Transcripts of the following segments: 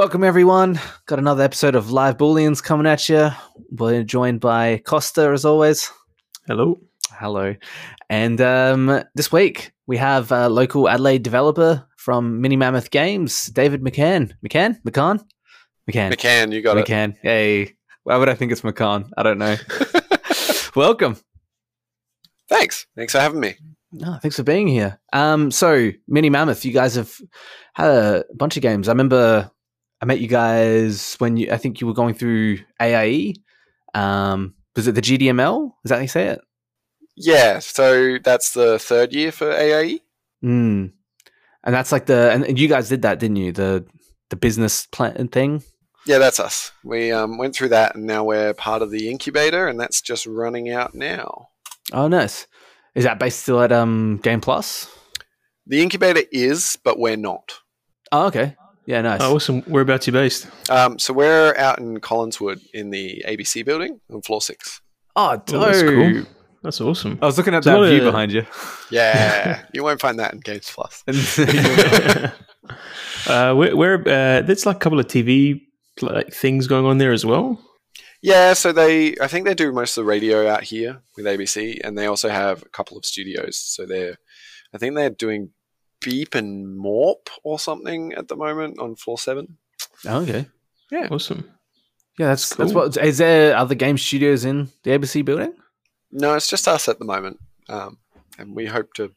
Welcome, everyone. Got another episode of Live Booleans coming at you. We're joined by Costa, as always. Hello. Hello. And um, this week, we have a local Adelaide developer from Mini Mammoth Games, David McCann. McCann? McCann? McCann. McCann, you got it. McCann. Hey. Why would I think it's McCann? I don't know. Welcome. Thanks. Thanks for having me. No, thanks for being here. Um, so Mini Mammoth, you guys have had a bunch of games. I remember I met you guys when you, I think you were going through AIE. Um, was it the GDML? Is that how you say it? Yeah, so that's the third year for AIE. Mm. And that's like the, and, and you guys did that, didn't you? The the business plan thing. Yeah, that's us. We um, went through that, and now we're part of the incubator, and that's just running out now. Oh, nice. Is that based still at um Game Plus? The incubator is, but we're not. Oh, okay. Yeah, nice. Oh, awesome. Whereabouts you based? Um, so we're out in Collinswood in the ABC building on floor six. Oh, Oh, that's dope. cool. That's awesome. I was looking at So that view a- behind you. Yeah, you won't find that in Games Plus. uh, where, where uh, there's like a couple of TV like things going on there as well. Yeah, so they, I think they do most of the radio out here with ABC, and they also have a couple of studios. So they're, I think they're doing Beep and Mort or something at the moment on floor seven. Oh, okay. Yeah, awesome. Yeah, that's that's what. Is there other game studios in the ABC building? No, it's just us at the moment, um, and we hope to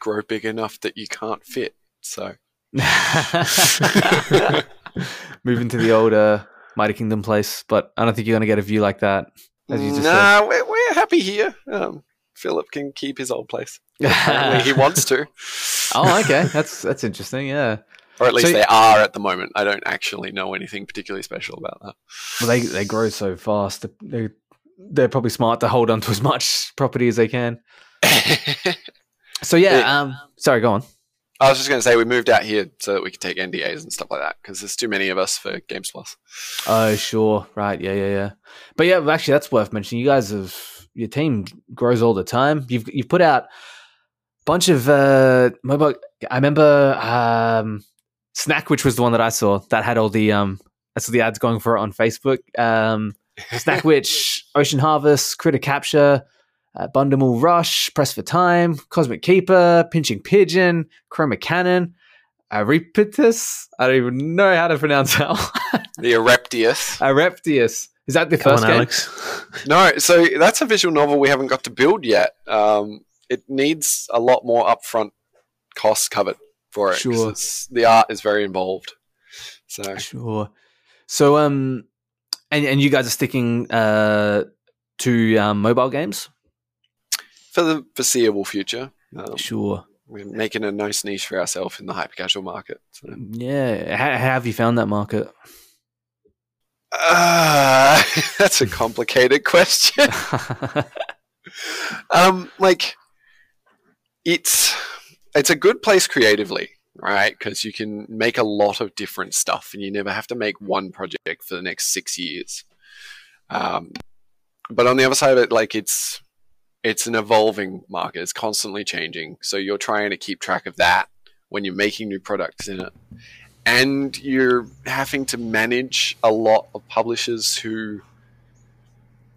grow big enough that you can't fit. So Moving to the old uh, Mighty Kingdom place, but I don't think you're going to get a view like that. As you just nah, we're, we're happy here. Um, Philip can keep his old place. Apparently, he wants to, oh, okay. That's that's interesting. Yeah. or at least So- they are at the moment. I don't actually know anything particularly special about that. Well, they they grow so fast. They they're probably smart to hold on to as much property as they can. So yeah. Yeah. Um. Sorry. Go on. I was just going to say we moved out here so that we could take NDAs and stuff like that because there's too many of us for Games Plus. Oh, sure. Right. Yeah. Yeah. Yeah. But yeah, actually, that's worth mentioning. You guys have your team grows all the time. You've you've put out a bunch of uh mobile. I remember um Snack, which was the one that I saw that had all the um that's the ads going for it on Facebook. Um, Snack Witch, Ocean Harvest, Critter Capture, uh, Bundle Rush, Press for Time, Cosmic Keeper, Pinching Pigeon, Chroma Cannon, Aripitus. I don't even know how to pronounce that. one. The Ereptius. Areptius. Is that the Come first on, game? Alex. No, so that's a visual novel we haven't got to build yet. Um, it needs a lot more upfront costs covered for it. 'cause Sure. the art is very involved. So Sure. So, um, and and you guys are sticking uh to um, mobile games. for the foreseeable future, um, Sure. we're making a nice niche for ourselves in the hyper casual market. So. Yeah. How, how have you found that market? Uh, that's a complicated question. um, like it's it's a good place creatively, right? Because you can make a lot of different stuff, and you never have to make one project for the next six years. Um, but on the other side of it, like it's it's an evolving market; it's constantly changing. So you're trying to keep track of that when you're making new products in it, and you're having to manage a lot of publishers who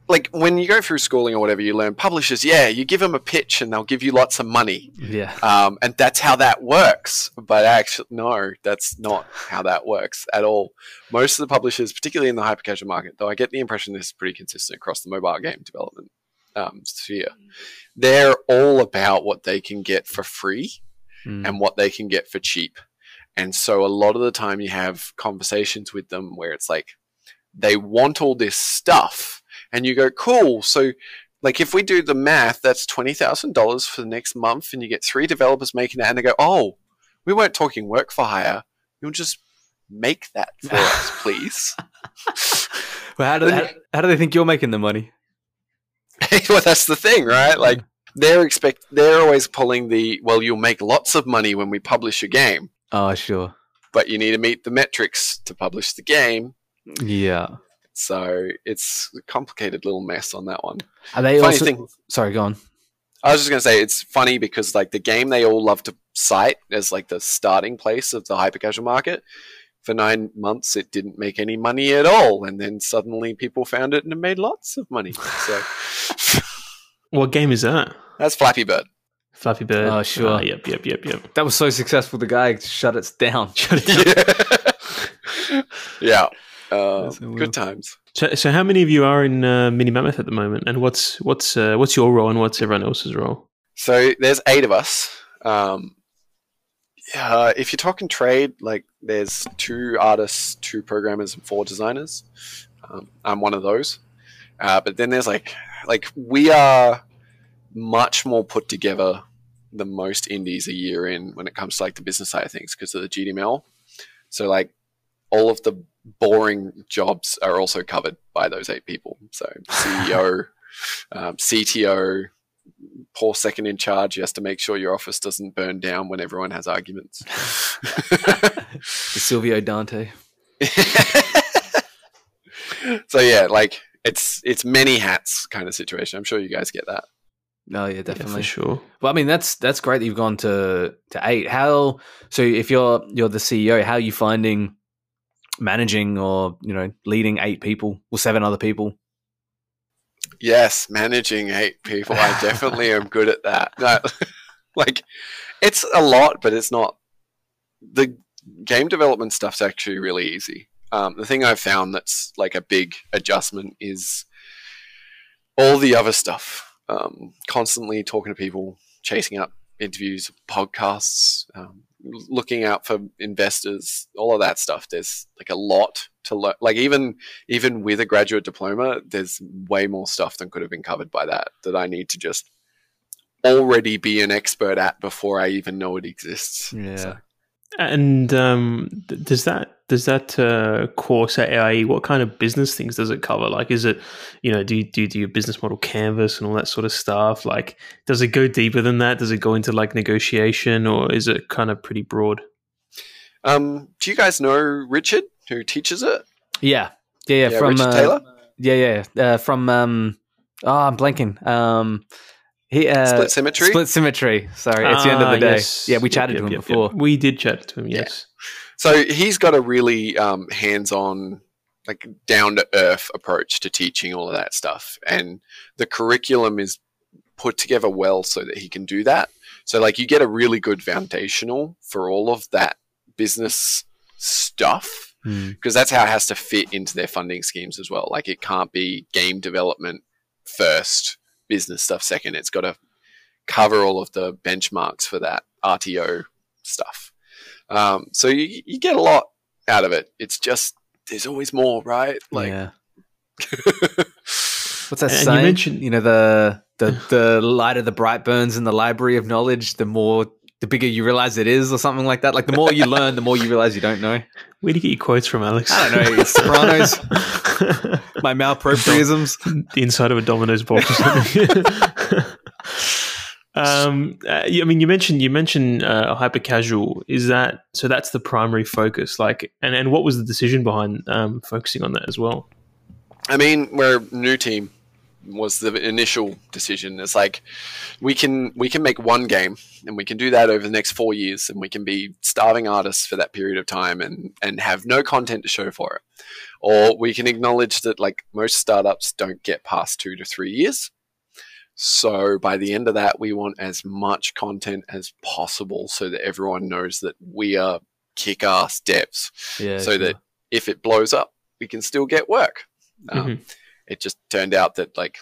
like when you go through schooling or whatever you learn publishers yeah you give them a pitch and they'll give you lots of money yeah. um, and that's how that works but actually no that's not how that works at all most of the publishers particularly in the hyper casual market though i get the impression this is pretty consistent across the mobile game development um, sphere they're all about what they can get for free Mm. and what they can get for cheap. And so a lot of the time you have conversations with them where it's like they want all this stuff and you go, cool. So like if we do the math, that's $20,000 for the next month and you get three developers making it and they go, oh, we weren't talking work for hire. You'll just make that for us, please. Well, how do how, how do they think you're making the money? well, that's the thing, right? Like they're expect they're always pulling the well, you'll make lots of money when we publish a game, Oh, sure. but you need to meet the metrics to publish the game. Yeah. So it's a complicated little mess on that one. Are they Funny also? thing, Sorry, go on. I was just gonna say it's funny because like the game they all love to cite as like the starting place of the hyper casual market for nine months it didn't make any money at all, and then suddenly people found it and it made lots of money. So What game is that? that's Flappy Bird. Flappy Bird. Oh, sure. Ah, yep, yep, yep, yep. That was so successful. The guy shut it down. Shut it down. yeah. Uh, That's good times. So, so how many of you are in uh, Mini Mammoth at the moment, and what's what's uh, what's your role and what's everyone else's role? So there's eight of us. Um, yeah, if you're talking trade, like there's two artists, two programmers, and four designers. Um, I'm one of those. Uh, but then there's like, like we are much more put together than most indies a year in when it comes to like the business side of things because of the GDML. So like all of the boring jobs are also covered by those eight people. So CEO, um, CTO, poor second in charge. He has to make sure your office doesn't burn down when everyone has arguments. Silvio Dante. so yeah, like it's it's many hats kind of situation. I'm sure you guys get that. Oh yeah, Yeah, definitely. for sure. Well, I mean that's that's great that you've gone to to eight. How so? If you're you're the CEO, how are you finding managing or you know leading eight people or seven other people? Yes, managing eight people. I definitely am good at that. No, like it's a lot, but it's not. The game development stuff's actually really easy. Um, the thing I've found that's like a big adjustment is all the other stuff. Um, constantly talking to people, chasing up interviews, podcasts, um, looking out for investors, all of that stuff. There's like a lot to learn. Like even even with a graduate diploma, there's way more stuff than could have been covered by that that I need to just already be an expert at before I even know it exists. Yeah. So- And um, does that does that uh, course at AIE? What kind of business things does it cover? Like, is it you know do you, do you do your business model canvas and all that sort of stuff? Like, does it go deeper than that? Does it go into like negotiation, or is it kind of pretty broad? Um, do you guys know Richard who teaches it? Yeah, yeah, yeah. Yeah, from Richard uh, Taylor? Yeah, yeah. Uh, from um, oh, I'm blanking. Um, he uh, Split Symmetry? Split symmetry. Sorry, it's the end of Ah, the day. yes. Yeah, we chatted yep, to him yep, yep. before. We did chat to him. Yeah. Yes. So he's got a really um, hands-on, like down to earth approach to teaching all of that stuff, and the curriculum is put together well so that he can do that. So like you get a really good foundational for all of that business stuff Hmm. because that's how it has to fit into their funding schemes as well. Like it can't be game development first, business stuff second. It's got to cover all of the benchmarks for that RTO stuff. Um, so you, you get a lot out of it. It's just there's always more, right? Like, yeah. What's that And you mentioned- you know, the the the lighter the bright burns in the library of knowledge, the more the bigger you realize it is, or something like that. Like the more you learn, the more you realize you don't know. Where do you get your quotes from, Alex? I don't know. It's Sopranos. My malpropriisms. the inside of a Domino's box or something. um, uh, I mean, you mentioned you mentioned uh, hyper casual. Is that so? That's the primary focus. Like, and and what was the decision behind um, focusing on that as well? I mean, we're a new team was the initial decision. It's like we can we can make one game and we can do that over the next four years and we can be starving artists for that period of time and and have no content to show for it. Or we can acknowledge that like most startups don't get past two to three years. So by the end of that, we want as much content as possible so that everyone knows that we are kick ass devs. Yeah. so sure. that if it blows up, we can still get work. Um, Mhm. It just turned out that like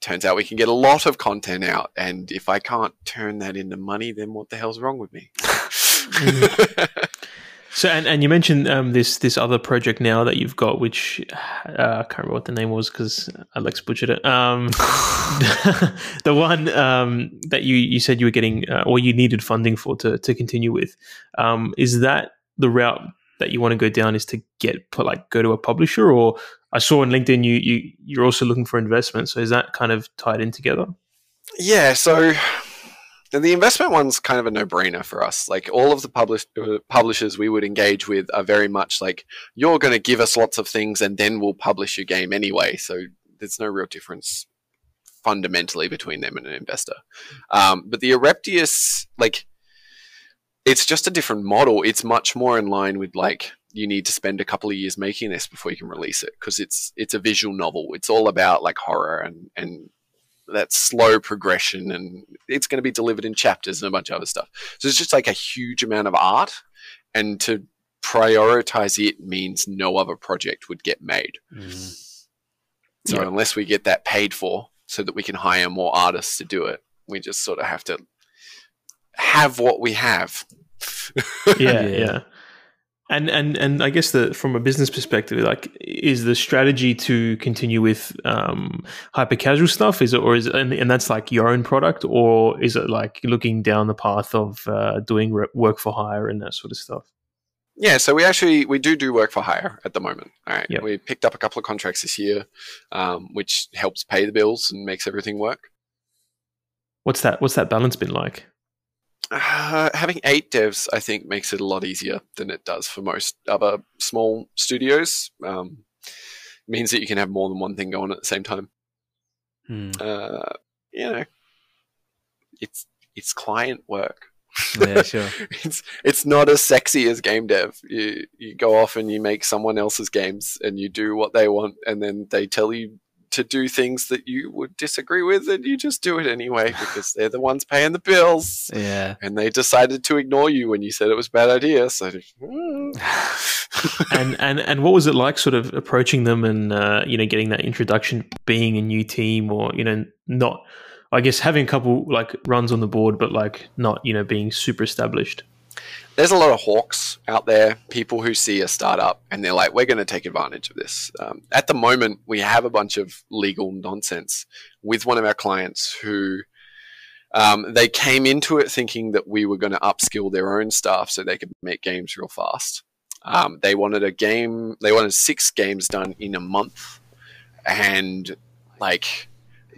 turns out we can get a lot of content out, and if I can't turn that into money, then what the hell's wrong with me? So, and, and you mentioned um, this this other project now that you've got, which uh, I can't remember what the name was because Alex butchered it. Um, the one um, that you, you said you were getting uh, or you needed funding for to, to continue with. Um, is that the route that you want to go down? Is to get put like go to a publisher, or I saw on LinkedIn you you you're also looking for investment. So is that kind of tied in together? yeah, so the investment one's kind of a no-brainer for us. Like all of the publish- uh, publishers we would engage with are very much like you're going to give us lots of things, and then we'll publish your game anyway. So there's no real difference fundamentally between them and an investor. Um, but the Ereptius, like, it's just a different model. It's much more in line with like you need to spend a couple of years making this before you can release it because it's it's a visual novel. It's all about like horror and and that slow progression and it's going to be delivered in chapters and a bunch of other stuff. So it's just like a huge amount of art and to prioritize it means no other project would get made. Mm. So Yeah. unless we get that paid for so that we can hire more artists to do it, we just sort of have to have what we have. yeah, Yeah. yeah. And and and I guess that from a business perspective, like, is the strategy to continue with um, hyper casual stuff? Is it or is it, and, and that's like your own product, or is it like looking down the path of uh, doing re- work for hire and that sort of stuff? Yeah, so we actually we do do work for hire at the moment. All right, Yep. we picked up a couple of contracts this year, um, which helps pay the bills and makes everything work. What's that? What's that balance been like? Uh, having eight devs, I think, makes it a lot easier than it does for most other small studios. Um, means that you can have more than one thing going at the same time. Mm. Uh, you know, it's it's client work. Yeah, sure. it's it's not as sexy as game dev. You you go off and you make someone else's games and you do what they want, and then they tell you to do things that you would disagree with, and you just do it anyway because they're the ones paying the bills. Yeah. And they decided to ignore you when you said it was a bad idea. So, and and and what was it like, sort of approaching them and uh, you know getting that introduction, being a new team, or you know not, I guess having a couple like runs on the board, but like not you know being super established. There's a lot of hawks out there, people who see a startup and they're like, we're going to take advantage of this. Um, at the moment, we have a bunch of legal nonsense with one of our clients who um, they came into it thinking that we were going to upskill their own staff so they could make games real fast. Um, they wanted a game, they wanted six games done in a month. And like,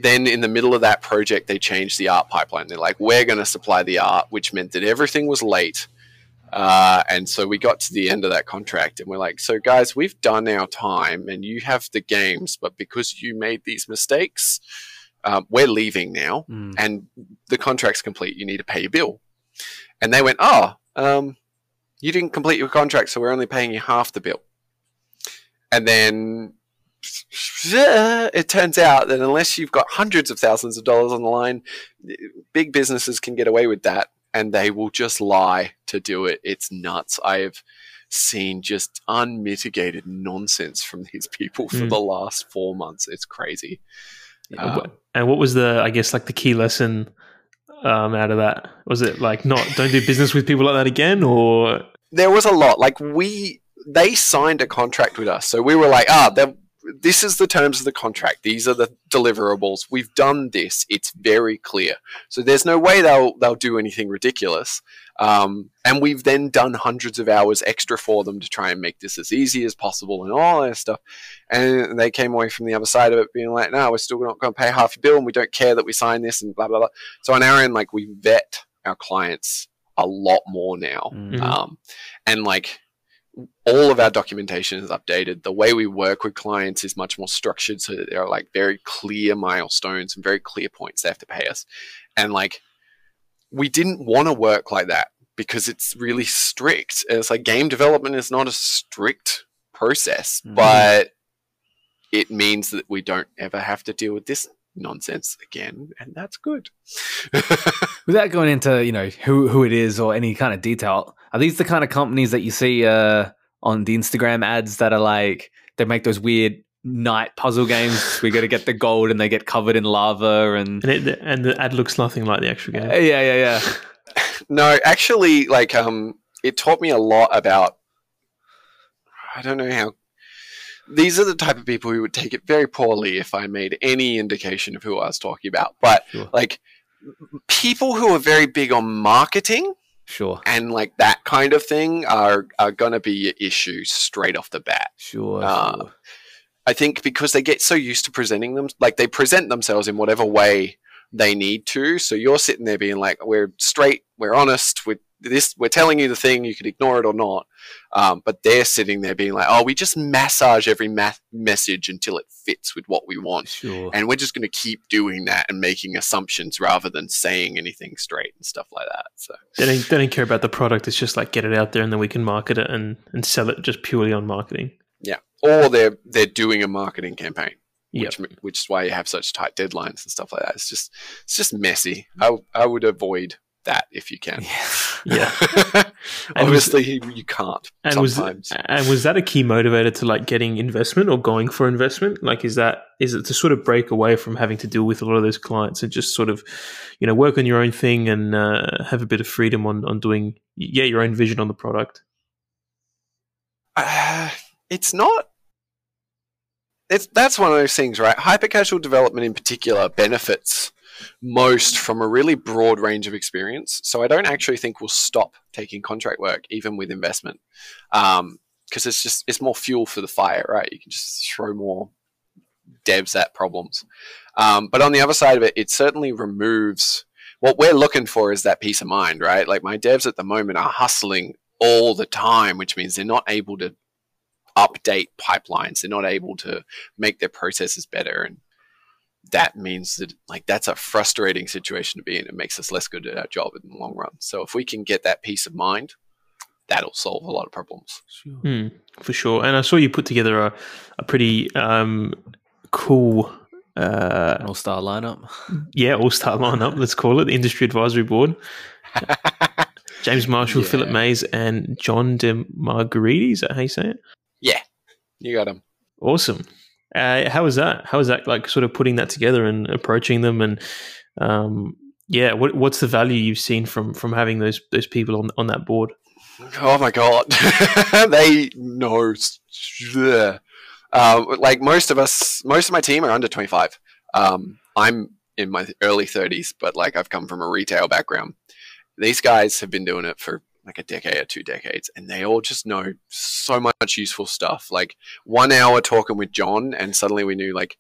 then in the middle of that project, they changed the art pipeline. They're like, we're going to supply the art, which meant that everything was late. Uh, and so we got to the end of that contract and we're like, so guys, we've done our time and you have the games, but because you made these mistakes, um, we're leaving now Mm. and the contract's complete. You need to pay your bill. And they went, oh, um, you didn't complete your contract, so we're only paying you half the bill. And then it turns out that unless you've got hundreds of thousands of dollars on the line, big businesses can get away with that and they will just lie to do it. It's nuts. I have seen just unmitigated nonsense from these people for Mm. the last four months. It's crazy. Um, and what was the I guess like the key lesson um, out of that? Was it like not don't do business with people like that again, or there was a lot. Like we, they signed a contract with us, so we were like, ah, they're- this is the terms of the contract. These are the deliverables. We've done this. It's very clear. So there's no way they'll they'll do anything ridiculous. Um, and we've then done hundreds of hours extra for them to try and make this as easy as possible and all that stuff. And they came away from the other side of it being like, no, we're still not going to pay half your bill, and we don't care that we sign this and blah blah blah. So on our end, like we vet our clients a lot more now. Mm. Um, and like all of our documentation is updated. The way we work with clients is much more structured. So that there are like very clear milestones and very clear points they have to pay us. And like, we didn't want to work like that because it's really strict. And it's like game development is not a strict process, Mhm. but it means that we don't ever have to deal with this nonsense again. And that's good. Without going into you know who who it is or any kind of detail, are these the kind of companies that you see uh, on the Instagram ads that are like they make those weird night puzzle games? we got to get the gold and they get covered in lava and and it, and the ad looks nothing like the actual Uh, game. yeah yeah yeah. No, actually, like um, it taught me a lot about. I don't know how. These are the type of people who would take it very poorly if I made any indication of who I was talking about. But Sure. like, people who are very big on marketing Sure and like that kind of thing are are gonna be your issue straight off the bat. sure. Uh, sure. I think because they get so used to presenting them, like they present themselves in whatever way they need to. So you're sitting there being like, we're straight, we're honest, we this we're telling you the thing you could ignore it or not um, but they're sitting there being like oh we just massage every math message until it fits with what we want Sure. and we're just going to keep doing that and making assumptions rather than saying anything straight and stuff like that so They don't, they don't care about the product. It's just like get it out there and then we can market it and, and sell it just purely on marketing. yeah or they're they're doing a marketing campaign Yep. which, which is why you have such tight deadlines and stuff like that it's just it's just messy i, I would avoid that if you can Yeah. Yeah. And was- obviously you, can't And was and was that a key motivator to like getting investment or going for investment? Like, is that is it to sort of break away from having to deal with a lot of those clients and just sort of, you know, work on your own thing and uh, have a bit of freedom on on doing yeah your own vision on the product? Uh, it's not. It's that's one of those things, right? Hyper casual development, in particular, benefits most from a really broad range of experience. So I don't actually think we'll stop taking contract work, even with investment, because it's just it's more fuel for the fire, right? You can just throw more devs at problems. Um, but on the other side of it, it certainly removes what we're looking for is that peace of mind, right? Like my devs at the moment are hustling all the time, which means they're not able to update pipelines. They're not able to make their processes better. And that means that like that's a frustrating situation to be in. It makes us less good at our job in the long run. So if we can get that peace of mind, that'll solve a lot of problems. Sure. Hmm, for sure. And I saw you put together a a pretty um, cool. Uh, all-star lineup. yeah, all star lineup, let's call it, the industry advisory board. James Marshall, Yeah. Philip Mayes, and John De Margheriti. Is that how you say it? Yeah, you got them. Awesome. Uh, how was that? How was that like sort of putting that together and approaching them and um, yeah, what, what's the value you've seen from from having those those people on on that board? Oh my god, they know. Um, like most of us, most of my team are under twenty five. Um, I'm in my early thirties, but like I've come from a retail background. These guys have been doing it for like a decade or two decades, and they all just know so much useful stuff. Like one hour talking with John, and suddenly we knew like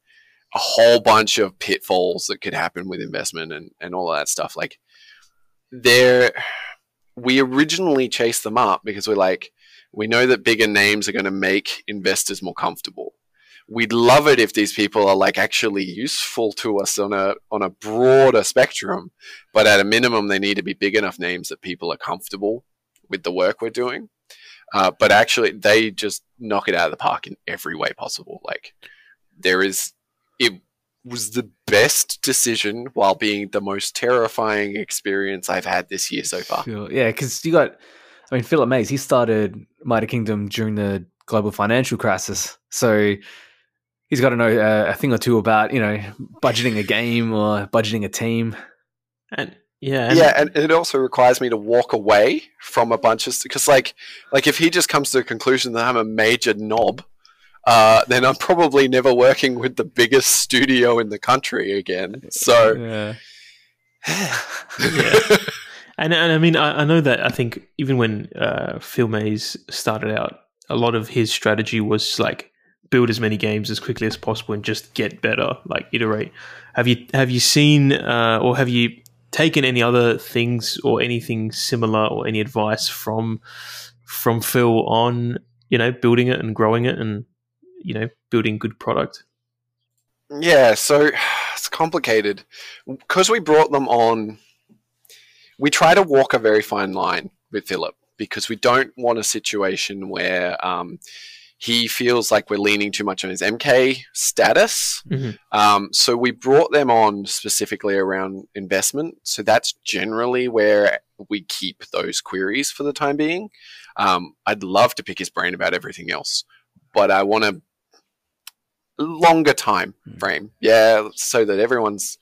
a whole bunch of pitfalls that could happen with investment and and all that stuff. Like they're we originally chased them up because we're like, we know that bigger names are going to make investors more comfortable. We'd love it if these people are like actually useful to us on a on a broader spectrum, but at a minimum, they need to be big enough names that people are comfortable with the work we're doing. Uh, but actually, they just knock it out of the park in every way possible. Like there is, it was the best decision while being the most terrifying experience I've had this year so far. Sure. Yeah, because you got, I mean, Philip Mayes, he started Mighty Kingdom during the global financial crisis. So he's got to know uh, a thing or two about, you know, budgeting a game or budgeting a team. And yeah, and yeah, and it also requires me to walk away from a bunch of because, like, like if he just comes to the conclusion that I'm a major knob, uh, then I'm probably never working with the biggest studio in the country again. So, Yeah. Yeah. And, and I mean, I, I know that I think even when uh, Phil Mayes started out, a lot of his strategy was like build as many games as quickly as possible and just get better, like iterate. Have you have you seen uh, or have you taken any other things or anything similar or any advice from from Phil on you know building it and growing it and you know building good product? Yeah, so it's complicated because we brought them on. We try to walk a very fine line with Philip because we don't want a situation where um, he feels like we're leaning too much on his MK status. Mhm. Um, so we brought them on specifically around investment. So that's generally where we keep those queries for the time being. Um, I'd love to pick his brain about everything else, but I want a longer time frame. Yeah, so that everyone's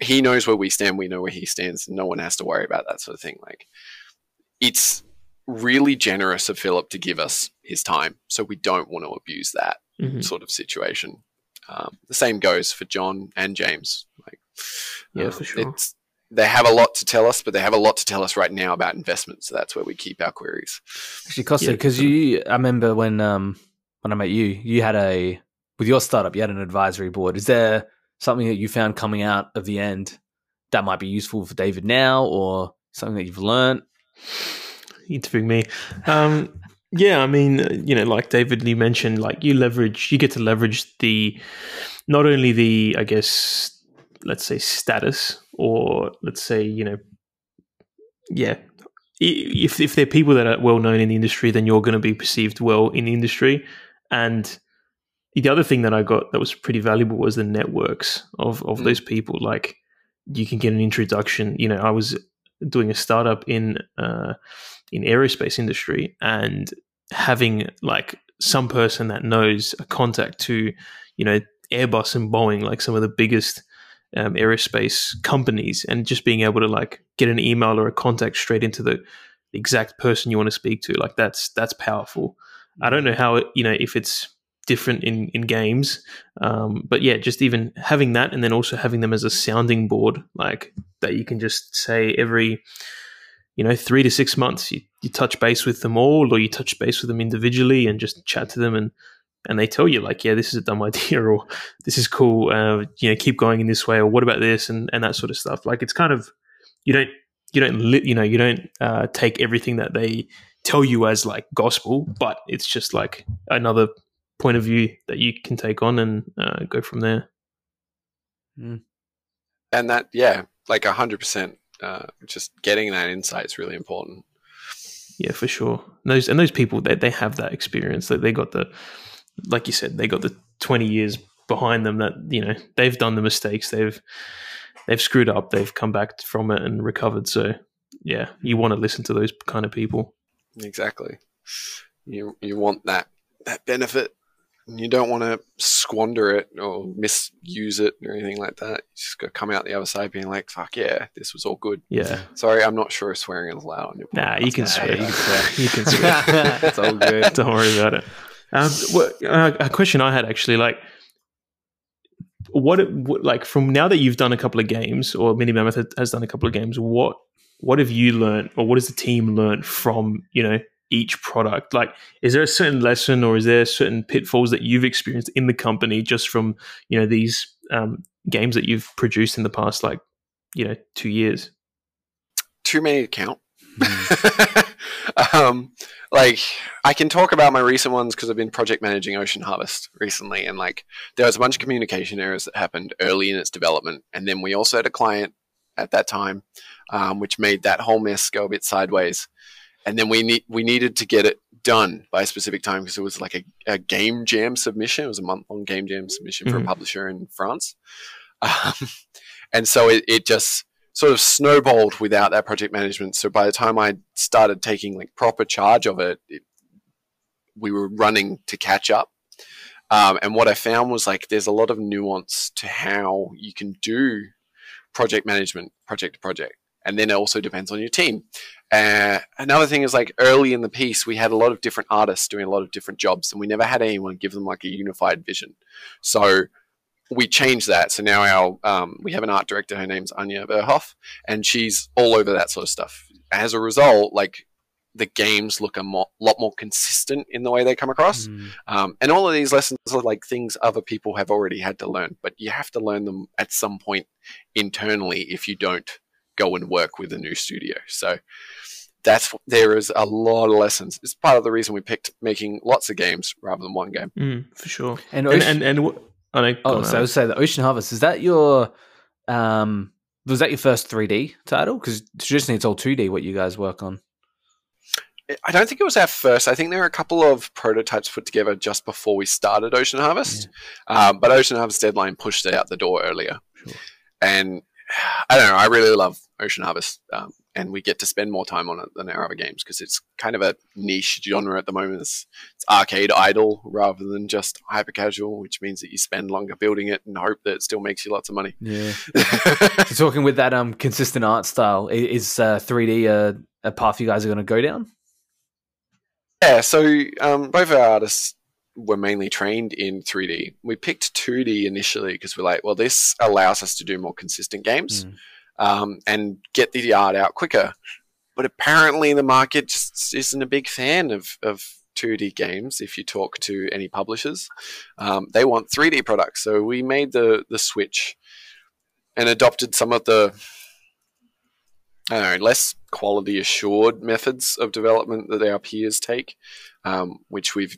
he knows where we stand, we know where he stands, no one has to worry about that sort of thing. Like it's really generous of Philip to give us his time, so we don't want to abuse that Mhm. sort of situation. Um, the same goes for John and James. Like, Yeah, uh, for sure. It's, they have a lot to tell us, but they have a lot to tell us right now about investment. So that's where we keep our queries. Actually, Costa, Yeah, because you, I remember when um when I met you, you had a with your startup, you had an advisory board. Is there something that you found coming out of the end that might be useful for David now, or something that you've learned interviewing me. Um, yeah, I mean, you know, like David, you mentioned, like you leverage, you get to leverage the not only the, I guess, let's say status, or let's say, you know, yeah, if if they're people that are well known in the industry, then you're going to be perceived well in the industry. And the other thing that I got that was pretty valuable was the networks of of mm. those people. Like you can get an introduction. You know, I was doing a startup in uh, in aerospace industry, and having like some person that knows a contact to, you know, Airbus and Boeing, like some of the biggest um, aerospace companies, and just being able to like get an email or a contact straight into the exact person you want to speak to, like that's that's powerful. I don't know how it, you know if it's different in in games, um, but yeah, just even having that, and then also having them as a sounding board, like that you can just say every you know three to six months you, you touch base with them all or you touch base with them individually and just chat to them and and they tell you like, yeah, this is a dumb idea, or this is cool, uh, you know, keep going in this way, or what about this, and and that sort of stuff. Like it's kind of you don't you don't li- you know you don't uh, take everything that they tell you as like gospel, but it's just like another point of view that you can take on and uh, go from there. Mm. And that, yeah, like a hundred percent. Uh, just getting that insight is really important. Yeah, for sure. And those and those people, they they have that experience. That they got the like you said, they got the 20 years behind them that, you know, they've done the mistakes, they've they've screwed up, they've come back from it and recovered. So, yeah, you want to listen to those kind of people. Exactly. You you want that that benefit. You don't want to squander it or misuse it or anything like that. You just got to come out the other side being like, "Fuck yeah, this was all good." Yeah. Sorry, I'm not sure swearing is allowed on your. Nah, you can swear. You can swear. You can swear. it's all good. Don't worry about it. Um, what, uh, a question I had actually, like, what, what, like, from now that you've done a couple of games, or Mini Mammoth has done a couple of games, what, what have you learned, or what has the team learned from, you know, each product? Like, is there a certain lesson, or is there certain pitfalls that you've experienced in the company just from, you know, these um, games that you've produced in the past, like, you know, two years? Too many to count. Mm. um, like I can talk about my recent ones because I've been project managing Ocean Harvest recently, and like there was a bunch of communication errors that happened early in its development, and then we also had a client at that time, um, which made that whole mess go a bit sideways. And then we need we needed to get it done by a specific time because it was like a, a, game jam submission. It was a month long game jam submission mm-hmm. for a mm-hmm. publisher in France, um, and so it, it just sort of snowballed without that project management. So by the time I started taking like proper charge of it, it we were running to catch up. Um, and what I found was like there's a lot of nuance to how you can do project management, project to project, and then it also depends on your team. Uh, another thing is like early in the piece, we had a lot of different artists doing a lot of different jobs, and we never had anyone give them like a unified vision. So we changed that. So now our um, we have an art director. Her name's Anya Verhoff, and she's all over that sort of stuff. As a result, like the games look a mo- lot more consistent in the way they come across. Mm. Um, and all of these lessons are like things other people have already had to learn, but you have to learn them at some point internally if you don't go and work with a new studio. So that's there is a lot of lessons. It's part of the reason we picked making lots of games rather than one game. Mm, for sure. And and, and, and Oh, no, oh so I would say the Ocean Harvest is that your um was that your first 3D title? Because traditionally it's all 2D. What you guys work on? I don't think it was our first. I think there were a couple of prototypes put together just before we started Ocean Harvest, yeah. um, but Ocean Harvest deadline pushed it out the door earlier. Sure. And I don't know. I really love Ocean Harvest. Um, and we get to spend more time on it than our other games because it's kind of a niche genre at the moment. It's, it's arcade idle rather than just hyper casual, which means that you spend longer building it and hope that it still makes you lots of money. Yeah. so talking with that um consistent art style, is uh, 3D a, a path you guys are going to go down? Yeah. So um, both our artists were mainly trained in 3D. We picked 2D initially because we're like, well, this allows us to do more consistent games. Mm um, and get the art out quicker. But apparently, the market just isn't a big fan of, of 2D games. If you talk to any publishers, um, they want 3D products. So we made the the switch and adopted some of the I don't know, less quality assured methods of development that our peers take, um, which we've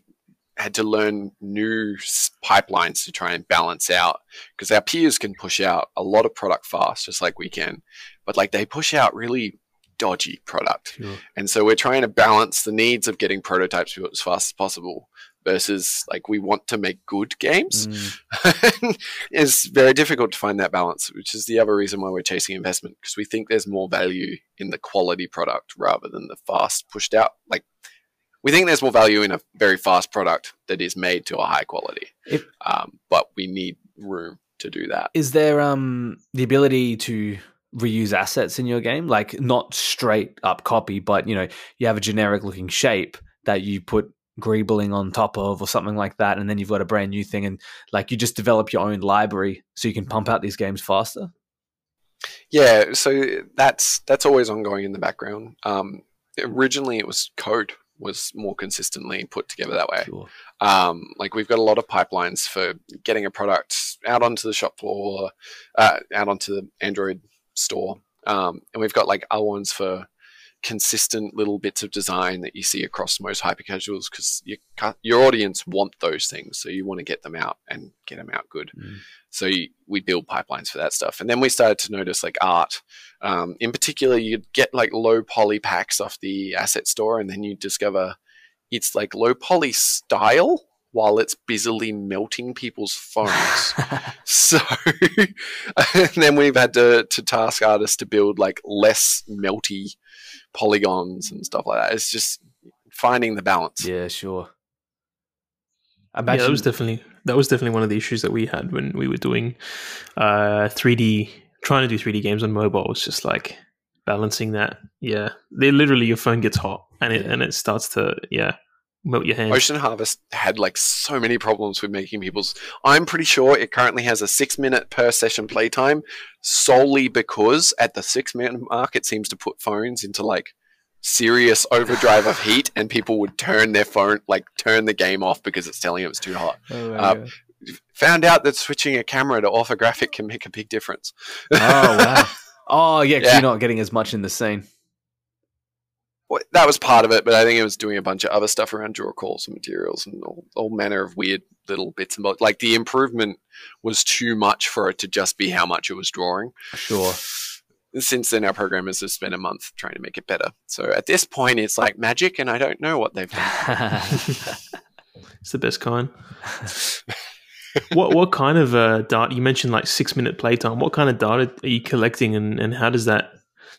had to learn new pipelines to try and balance out because our peers can push out a lot of product fast, just like we can, but like they push out really dodgy product. Sure. And so we're trying to balance the needs of getting prototypes as fast as possible versus like we want to make good games. Mm. it's very difficult to find that balance, which is the other reason why we're chasing investment because we think there's more value in the quality product rather than the fast pushed out like we think there's more value in a very fast product that is made to a high quality. If, um, but we need room to do that. Is there um, the ability to reuse assets in your game, like not straight up copy, but you know you have a generic looking shape that you put greebling on top of or something like that, and then you've got a brand new thing, and like you just develop your own library so you can pump out these games faster. Yeah, so that's that's always ongoing in the background. Um, originally, it was code was more consistently put together that way. Sure. Um, like we've got a lot of pipelines for getting a product out onto the shop floor, uh, out onto the Android store, um, and we've got like other ones for consistent little bits of design that you see across most hyper casuals because you, your audience want those things, so you want to get them out and get them out good. Mm. So you, we build pipelines for that stuff, and then we started to notice like art. Um, in particular, you'd get like low poly packs off the asset store, and then you discover it's like low poly style while it's busily melting people's phones. so and then we've had to, to task artists to build like less melty polygons and stuff like that. It's just finding the balance. Yeah, sure. Imagine- yeah, that was definitely that was definitely one of the issues that we had when we were doing uh, 3D, trying to do 3D games on mobile. Was just like balancing that. Yeah, they literally your phone gets hot and it yeah. and it starts to yeah melt your hand. Ocean Harvest had like so many problems with making people's. I'm pretty sure it currently has a six minute per session playtime solely because at the six minute mark it seems to put phones into like serious overdrive of heat and people would turn their phone like turn the game off because it's telling them it's too hot. Oh, uh, found out that switching a camera to orthographic can make a big difference. oh wow! Oh yeah, yeah. you're not getting as much in the scene that was part of it, but I think it was doing a bunch of other stuff around draw calls and materials and all, all manner of weird little bits and bobs. Like the improvement was too much for it to just be how much it was drawing. Sure. Since then, our programmers have spent a month trying to make it better. So at this point, it's like magic, and I don't know what they've done. it's the best kind. what what kind of uh, data? You mentioned like six minute playtime. What kind of data are you collecting, and, and how does that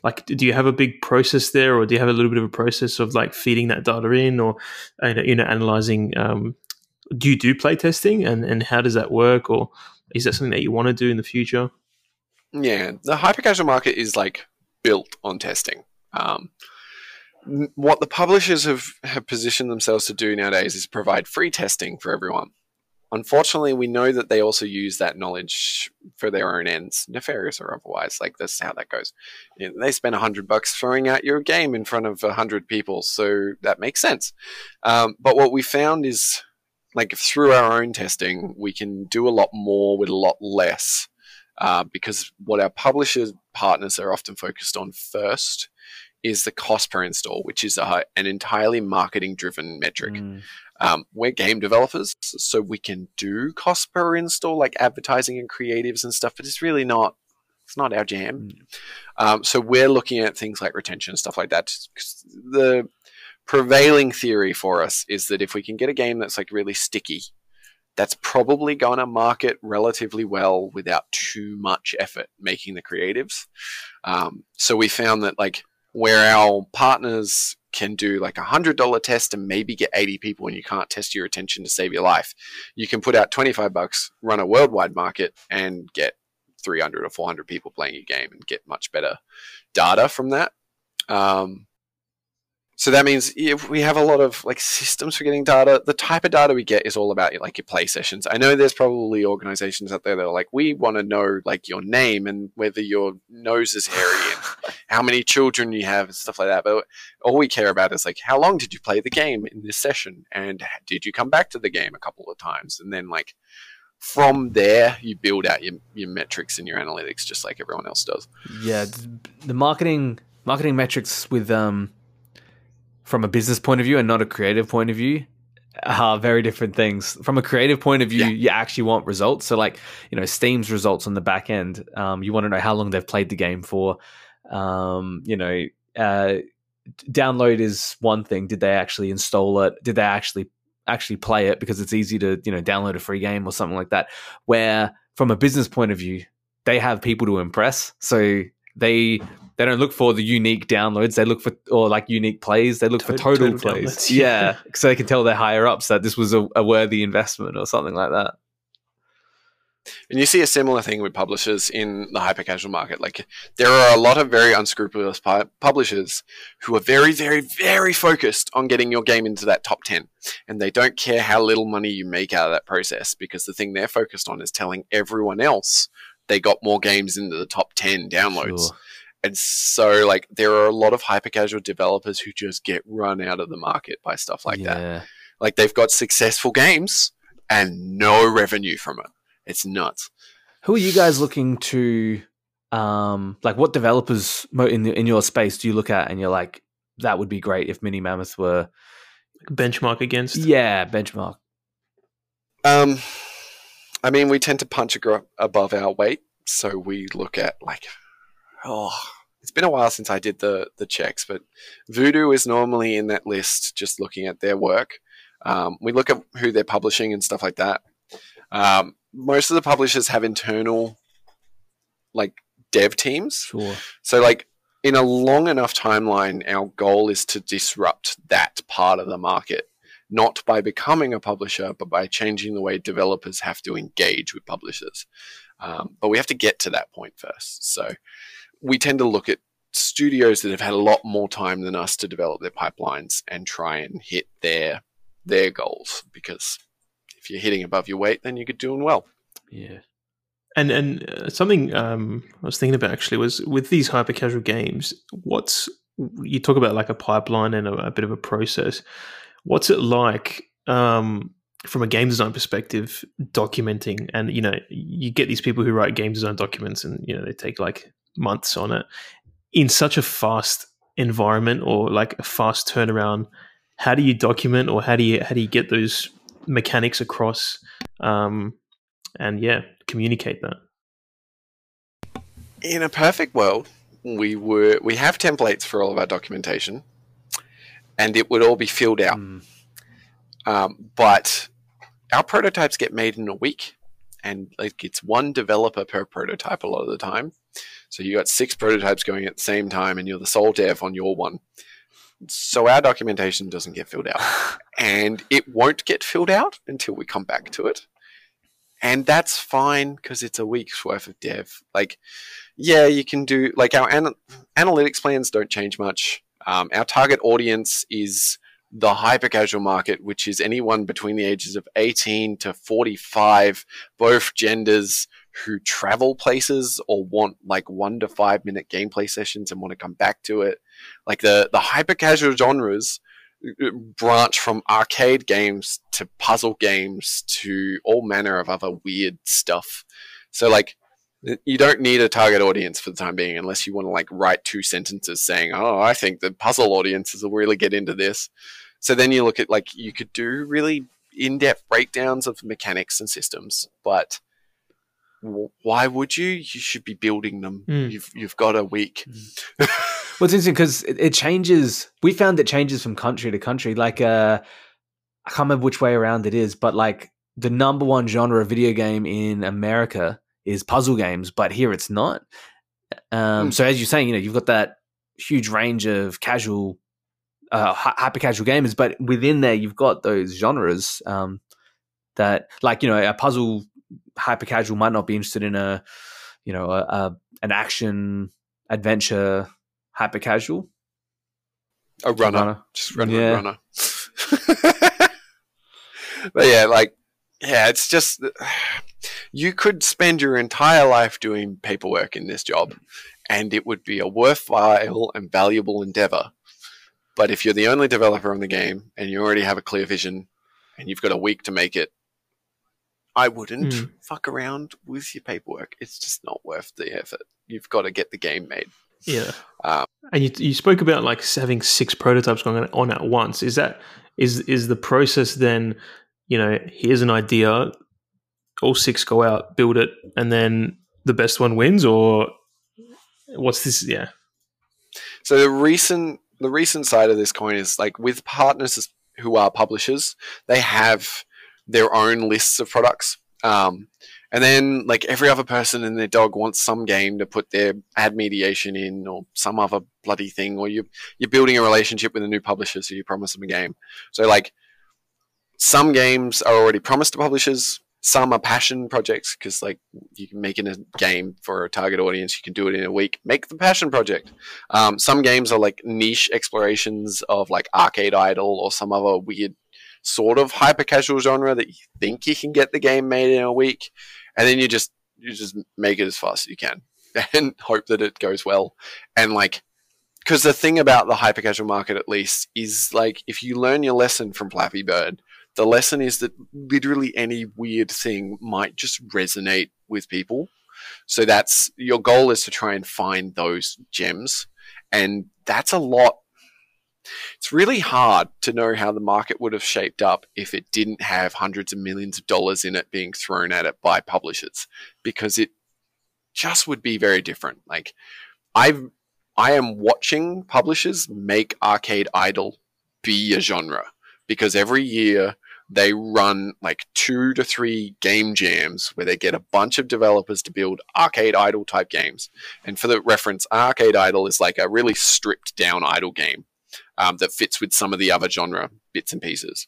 like do you have a big process there or do you have a little bit of a process of like feeding that data in or you know analyzing um, do you do play testing and and how does that work or is that something that you want to do in the future? Yeah the hyper casual market is like built on testing. Um, what the publishers have, have positioned themselves to do nowadays is provide free testing for everyone Unfortunately, we know that they also use that knowledge for their own ends, nefarious or otherwise. Like this is how that goes. They spend a hundred bucks throwing out your game in front of a hundred people, so that makes sense. Um, but what we found is, like through our own testing, we can do a lot more with a lot less. Uh, because what our publisher partners are often focused on first is the cost per install, which is a, an entirely marketing driven metric. Mm. Um, we're game developers, so we can do cost per install, like advertising and creatives and stuff, but it's really not. It's not our jam. Mm. Um, so we're looking at things like retention and stuff like that. The prevailing theory for us is that if we can get a game that's like really sticky, that's probably going to market relatively well without too much effort making the creatives. Um, so we found that like where our partners can do like a hundred dollar test and maybe get 80 people and you can't test your attention to save your life. You can put out 25 bucks, run a worldwide market and get 300 or 400 people playing your game and get much better data from that. Um, so that means if we have a lot of like systems for getting data, the type of data we get is all about like your play sessions. I know there's probably organizations out there that are like, we want to know like your name and whether your nose is hairy and how many children you have and stuff like that. But all we care about is like, how long did you play the game in this session? And did you come back to the game a couple of times? And then like, from there you build out your, your metrics and your analytics just like everyone else does yeah the marketing marketing metrics with um from a business point of view and not a creative point of view are very different things. From a creative point of view, Yeah. you actually want results. So, like you know, Steam's results on the back end, um, you want to know how long they've played the game for. Um, you know, uh, download is one thing. Did they actually install it? Did they actually actually play it? Because it's easy to you know download a free game or something like that. Where from a business point of view, they have people to impress, so they they don't look for the unique downloads. They look for or like unique plays. They look for Total- total, total plays. downloads, Yeah. yeah. so they can tell their higher ups that this was a, a worthy investment or something like that. And you see a similar thing with publishers in the hyper casual market. Like there are a lot of very unscrupulous pu- publishers who are very, very, very focused on getting your game into that top 10. And they don't care how little money you make out of that process because the thing they're focused on is telling everyone else they got more games into the top 10 downloads. Sure. And so, like, there are a lot of hyper casual developers who just get run out of the market by stuff like that. Like, they've got successful games and no revenue from it. It's nuts. Who are you guys looking to? Um, like, what developers in the, in your space do you look at and you're like, that would be great if Mini Mammoth were, benchmark against. yeah, benchmark. Um, I mean, we tend to punch above our weight, so we look at like, oh, it's been a while since I did the the checks, but Voodoo is normally in that list. Just looking at their work, um, we look at who they're publishing and stuff like that. Um, most of the publishers have internal, like dev teams, Sure. so, like, in a long enough timeline, our goal is to disrupt that part of the market, not by becoming a publisher, but by changing the way developers have to engage with publishers. Um, but we have to get to that point first. So, we tend to look at studios that have had a lot more time than us to develop their pipelines and try and hit their their goals because if you're hitting above your weight then you're doing well Yeah. And and uh, something um, I was thinking about actually was with these hyper casual games. What's you talk about like a pipeline and a, a bit of a process. What's it like um, from a game design perspective, documenting? And you know, you get these people who write game design documents, and you know they take like months on it in such a fast environment or like a fast turnaround. How do you document, or how do you how do you get those mechanics across? Um, and yeah, communicate that. in a perfect world, we were we have templates for all of our documentation, and it would all be filled out. Mm. Um, but our prototypes get made in a week, and like it's one developer per prototype a lot of the time. So you got six prototypes going at the same time, and you're the sole dev on your one. So our documentation doesn't get filled out, and it won't get filled out until we come back to it. And that's fine because it's a week's worth of dev. Like, yeah, you can do like our ana- analytics plans don't change much. Um, our target audience is the hyper casual market, which is anyone between the ages of 18 to 45, both genders who travel places or want like one to five minute gameplay sessions and want to come back to it. Like the, the hyper casual genres uh, branch from arcade games to puzzle games to all manner of other weird stuff. So like you don't need a target audience for the time being unless you want to like write two sentences saying, "Oh, I think the puzzle audiences will really get into this." So then you look at like you could do really in-depth breakdowns of mechanics and systems, but why would you? You should be building them. Mm. You've you've got a week. Well, it's interesting because it, it changes. We found it changes from country to country. Like, uh, I can't remember which way around it is, but like the number one genre of video game in America is puzzle games, but here it's not. Um, Hmm. So as you're saying, you know, you've got that huge range of casual, uh, hyper casual gamers, but within there, you've got those genres um, that, like, you know, a puzzle hyper casual might not be interested in a, you know, a, a an action adventure hyper casual A runner. runner. just run, Yeah. run, runner. but yeah, like, yeah, it's just you could spend your entire life doing paperwork in this job, and it would be a worthwhile and valuable endeavor. But if you're the only developer on the game and you already have a clear vision and you've got a week to make it, I wouldn't Hmm. fuck around with your paperwork. It's just not worth the effort. You've got to get the game made. Yeah. Um, and you, you spoke about like having six prototypes going on at once. Is that is is the process then? You know, here's an idea. All six go out, build it, and then the best one wins, or what's this? Yeah. So the recent the recent side of this coin is like with partners who are publishers, they have their own lists of products. Um, and then like every other person and their dog wants some game to put their ad mediation in or some other bloody thing, or you you're building a relationship with a new publisher, so you promise them a game. So like some games are already promised to publishers, some are passion projects because like you can make a game for a target audience you can do it in a week make the passion project. Um, some games are like niche explorations of like arcade idle or some other weird sort of hyper casual genre that you think you can get the game made in a week and then you just you just make it as fast as you can and hope that it goes well. And like because the thing about the hyper casual market at least is like if you learn your lesson from flappy bird the lesson is that literally any weird thing might just resonate with people. So that's your goal is to try and find those gems. And that's a lot. It's really hard to know how the market would have shaped up if it didn't have hundreds of millions of dollars in it being thrown at it by publishers because it just would be very different. Like I've I am watching publishers make Arcade Idle be a genre because every year they run like two to three game jams where they get a bunch of developers to build arcade idle type games. And for the reference, arcade idle is like a really stripped down idle game um, that fits with some of the other genre bits and pieces.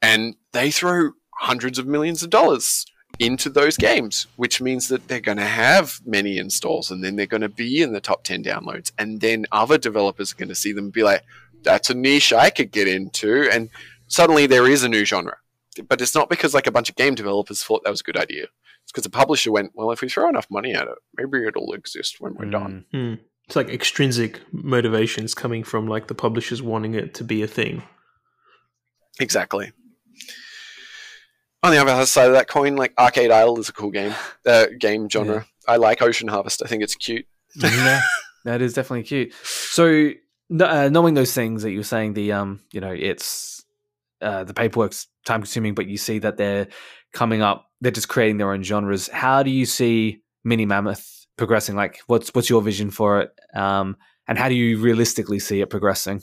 And they throw hundreds of millions of dollars into those games, which means that they're going to have many installs and then they're going to be in the top 10 downloads. And then other developers are going to see them and be like, that's a niche I could get into. And suddenly there is a new genre. But it's not because like a bunch of game developers thought that was a good idea. It's because the publisher went, well, if we throw enough money at it, maybe it'll exist when we're mm. done. Mm. It's like extrinsic motivations coming from like the publishers wanting it to be a thing. Exactly. On the other side of that coin, like Arcade Idle is a cool game, uh, game genre. Yeah. I like Ocean Harvest. I think it's cute. yeah, that is definitely cute. So, uh, knowing those things that you're saying, the um, you know, it's uh, the paperwork's time consuming, but you see that they're coming up, they're just creating their own genres. How do you see Mini Mammoth progressing? Like, what's what's your vision for it, um, and how do you realistically see it progressing?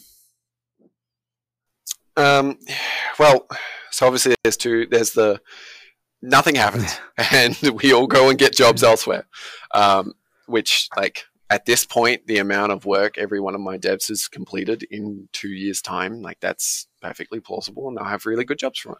Um, well, so obviously there's two. There's the nothing happens, and we all go and get jobs elsewhere. Um, which like at this point, the amount of work every one of my devs has completed in two years' time, like that's perfectly plausible, and they'll have really good jobs from it.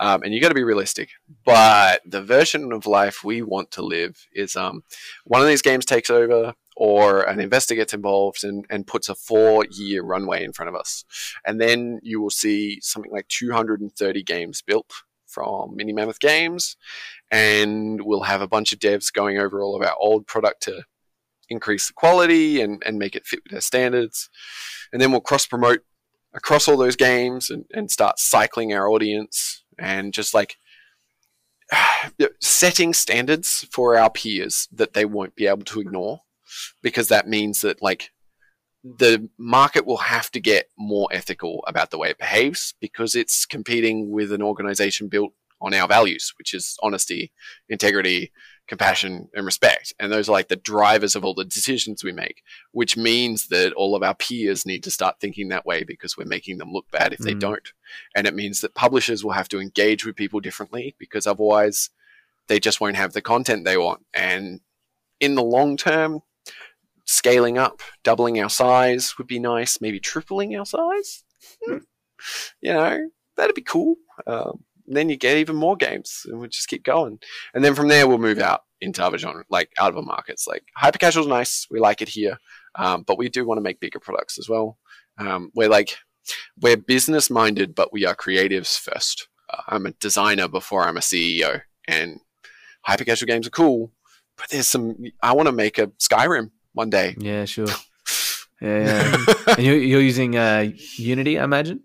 Um, and you got to be realistic. But the version of life we want to live is um, one of these games takes over, or an investor gets involved and, and puts a four year runway in front of us. And then you will see something like 230 games built from Mini Mammoth Games, and we'll have a bunch of devs going over all of our old product to increase the quality and, and make it fit with their standards. And then we'll cross promote across all those games and, and start cycling our audience and just like setting standards for our peers that they won't be able to ignore because that means that like the market will have to get more ethical about the way it behaves because it's competing with an organization built on our values, which is honesty, integrity, compassion, and respect. And those are like the drivers of all the decisions we make, which means that all of our peers need to start thinking that way because we're making them look bad if mm. they don't. And it means that publishers will have to engage with people differently because otherwise they just won't have the content they want. And in the long term, scaling up, doubling our size would be nice, maybe tripling our size. Hmm. You know, that'd be cool. Um, then you get even more games, and we just keep going. And then from there, we'll move out into other genre, like out of our markets. Like hyper casual is nice, we like it here, um, but we do want to make bigger products as well. Um, we're like we're business minded, but we are creatives first. Uh, I'm a designer before I'm a CEO, and hyper casual games are cool, but there's some. I want to make a Skyrim one day. Yeah, sure. Yeah, yeah. and you're, you're using uh, Unity, I imagine.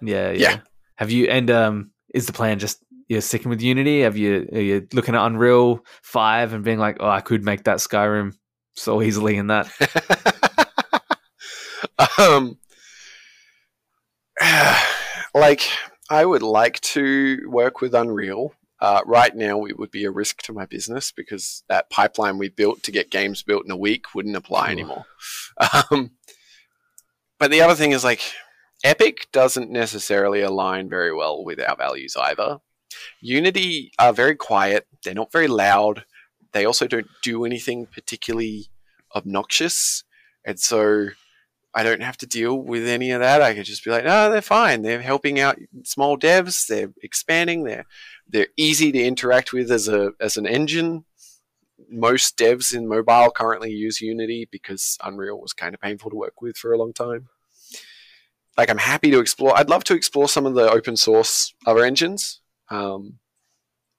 Yeah, yeah, yeah. Have you and um is the plan just you're sticking with Unity? Have you are you looking at Unreal Five and being like, oh, I could make that Skyrim so easily in that. um, like I would like to work with Unreal. Uh, right now, it would be a risk to my business because that pipeline we built to get games built in a week wouldn't apply anymore. Um, but the other thing is like Epic doesn't necessarily align very well with our values either. Unity are very quiet. They're not very loud. They also don't do anything particularly obnoxious. And so I don't have to deal with any of that. I could just be like, no, they're fine. They're helping out small devs. They're expanding. They're they're easy to interact with as a as an engine. Most devs in mobile currently use Unity because Unreal was kind of painful to work with for a long time. Like I'm happy to explore. I'd love to explore some of the open source other engines, um,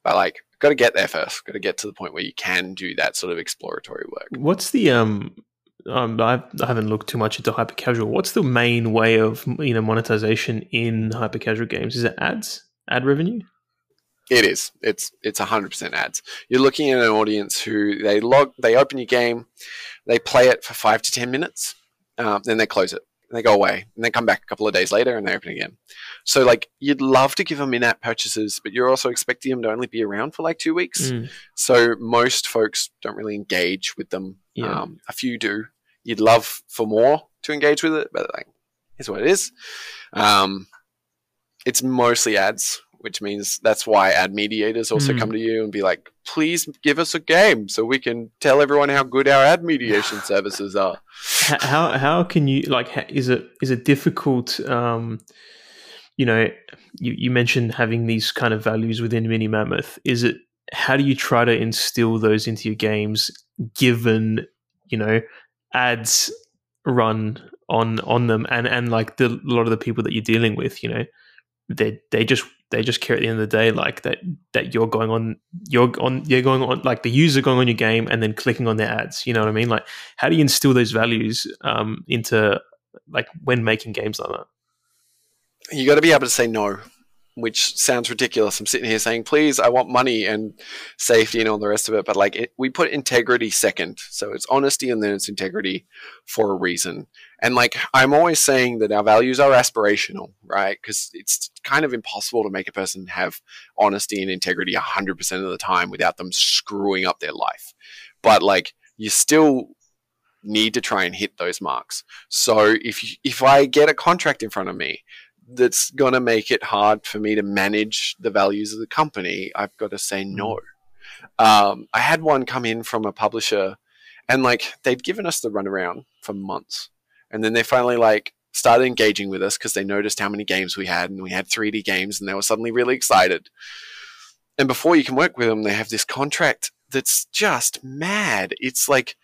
but like got to get there first. Got to get to the point where you can do that sort of exploratory work. What's the um? Um, I I haven't looked too much into hyper casual. What's the main way of you know monetization in hyper casual games? Is it ads, ad revenue? It is. It's it's hundred percent ads. You're looking at an audience who they log, they open your game, they play it for five to ten minutes, um, then they close it, and they go away, and they come back a couple of days later and they open again. So like you'd love to give them in-app purchases, but you're also expecting them to only be around for like two weeks. Mm. So most folks don't really engage with them. Yeah. Um, a few do. You'd love for more to engage with it, but like, here's what it is. Um, it's mostly ads, which means that's why ad mediators also Mm. come to you and be like, please give us a game so we can tell everyone how good our ad mediation services are. How how can you like? Is it is it difficult? Um, you know, you, you mentioned having these kind of values within Mini Mammoth. Is it how do you try to instill those into your games, given you know ads run on on them, and and like the a lot of the people that you're dealing with, you know, they they just they just care at the end of the day like that that you're going on you're on you're going on like the user going on your game and then clicking on their ads you know what i mean? Like how do you instill those values um, into like when making games like that? You got to be able to say no, which sounds ridiculous. I'm sitting here saying, please, I want money and safety and all the rest of it. But like, it, we put integrity second. So it's honesty and then it's integrity for a reason. And like, I'm always saying that our values are aspirational, right? Because it's kind of impossible to make a person have honesty and integrity 100% of the time without them screwing up their life. But like, you still need to try and hit those marks. So if if I get a contract in front of me that's going to make it hard for me to manage the values of the company, I've got to say no. Um, I had one come in from a publisher, and like they'd given us the runaround for months, and then they finally like started engaging with us because they noticed how many games we had, and we had 3D games, and they were suddenly really excited. And before you can work with them, they have this contract that's just mad. It's like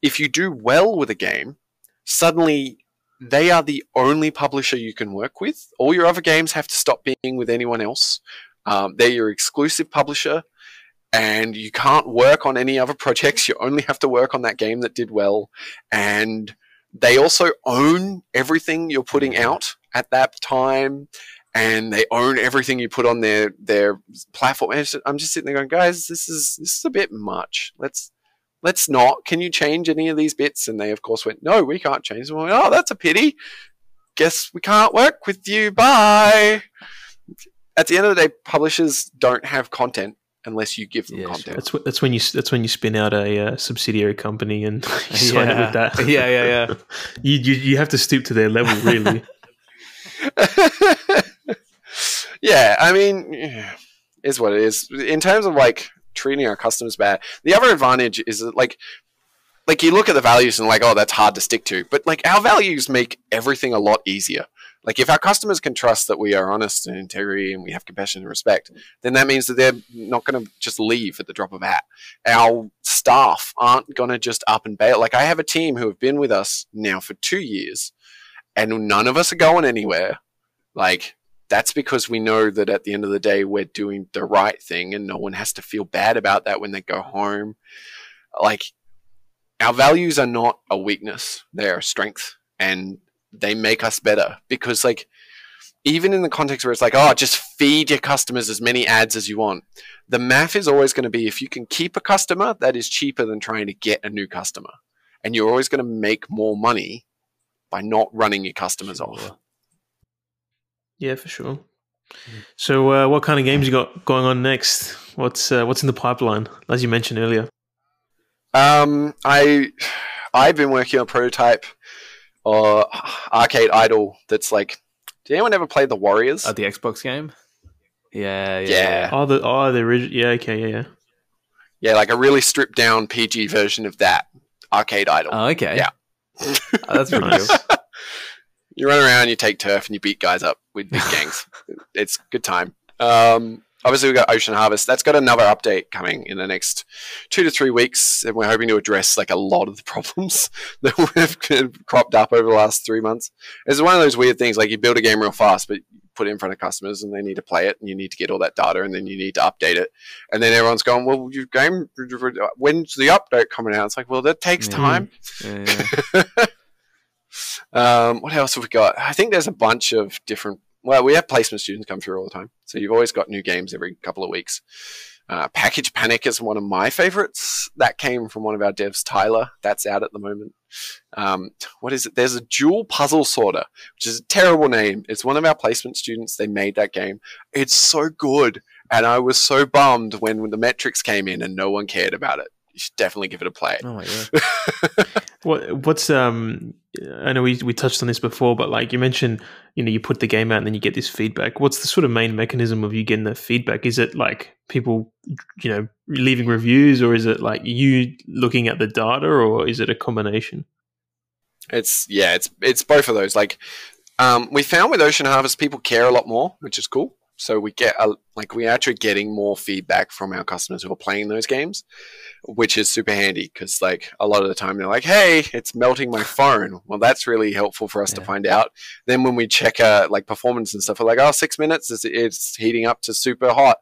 if you do well with a game, suddenly they are the only publisher you can work with. All your other games have to stop being with anyone else. Um, they're your exclusive publisher, and you can't work on any other projects. You only have to work on that game that did well. And they also own everything you're putting out at that time, and they own everything you put on their their platform. And I'm just sitting there going, guys, this is this is a bit much. Let's let's not. Can you change any of these bits? And they, of course, went, no, we can't change them. I went, oh, that's a pity. Guess we can't work with you. Bye. At the end of the day, publishers don't have content unless you give them Yeah, content. sure. that's wh- that's when you that's when you spin out a uh, subsidiary company and you sign it with that Yeah, yeah, yeah. you, you you have to stoop to their level really yeah, I mean, yeah, is what it is. In terms of like treating our customers bad, the other advantage is that like, like you look at the values and like, oh, that's hard to stick to. But like our values make everything a lot easier. Like if our customers can trust that we are honest and integrity and we have compassion and respect, then that means that they're not going to just leave at the drop of a hat. Our staff aren't going to just up and bail. Like I have a team who have been with us now for two years, and none of us are going anywhere. Like that's because we know that at the end of the day we're doing the right thing and no one has to feel bad about that when they go home like our values are not a weakness they're a strength and they make us better because like even in the context where it's like, oh, just feed your customers as many ads as you want. The math is always going to be if you can keep a customer, that is cheaper than trying to get a new customer. And you're always going to make more money by not running your customers off. Yeah, for sure. So, uh, what kind of games you got going on next? What's uh, what's in the pipeline, as you mentioned earlier? Um, I I've been working on a prototype or arcade idle that's like. Did anyone ever play the Warriors? Uh, the Xbox game. Yeah, yeah. Yeah. Oh, the oh the original. Yeah, okay, yeah, yeah. yeah, like a really stripped down PG version of that arcade idle. Oh, okay. Yeah. Oh, that's pretty Nice. cool. You run around, you take turf, and you beat guys up with big gangs. it's a good time. Um, obviously, we've got Ocean Harvest. That's got another update coming in the next two to three weeks, and we're hoping to address like a lot of the problems that have cropped up over the last three months. It's one of those weird things. Like you build a game real fast, but you put it in front of customers, and they need to play it, and you need to get all that data, and then you need to update it, and then everyone's going, "Well, your game, when's the update coming out?" It's like, well, that takes Yeah. time. Yeah, yeah. um, what else have we got? I think there's a bunch of different. Well, we have placement students come through all the time, so you've always got new games every couple of weeks. Uh, Package Panic is one of my favorites. That came from one of our devs, Tyler. That's out at the moment. Um, what is it? There's a dual puzzle sorter, which is a terrible name. It's one of our placement students. They made that game. It's so good, and I was so bummed when the metrics came in and no one cared about it. You should definitely give it a play. Oh my god. What what's um? I know we we touched on this before, but like you mentioned, you know, you put the game out and then you get this feedback. What's the sort of main mechanism of you getting the feedback? Is it like people, you know, leaving reviews, or is it like you looking at the data, or is it a combination? It's yeah, it's it's both of those. Like um, we found with Ocean Harvest, people care a lot more, which is cool. So we get a, like we're actually getting more feedback from our customers who are playing those games, which is super handy because like a lot of the time they're like, "Hey, it's melting my phone." Well, that's really helpful for us to find out. Then when we check uh, like performance and stuff, we're like, "Oh, six minutes, it's, it's heating up to super hot."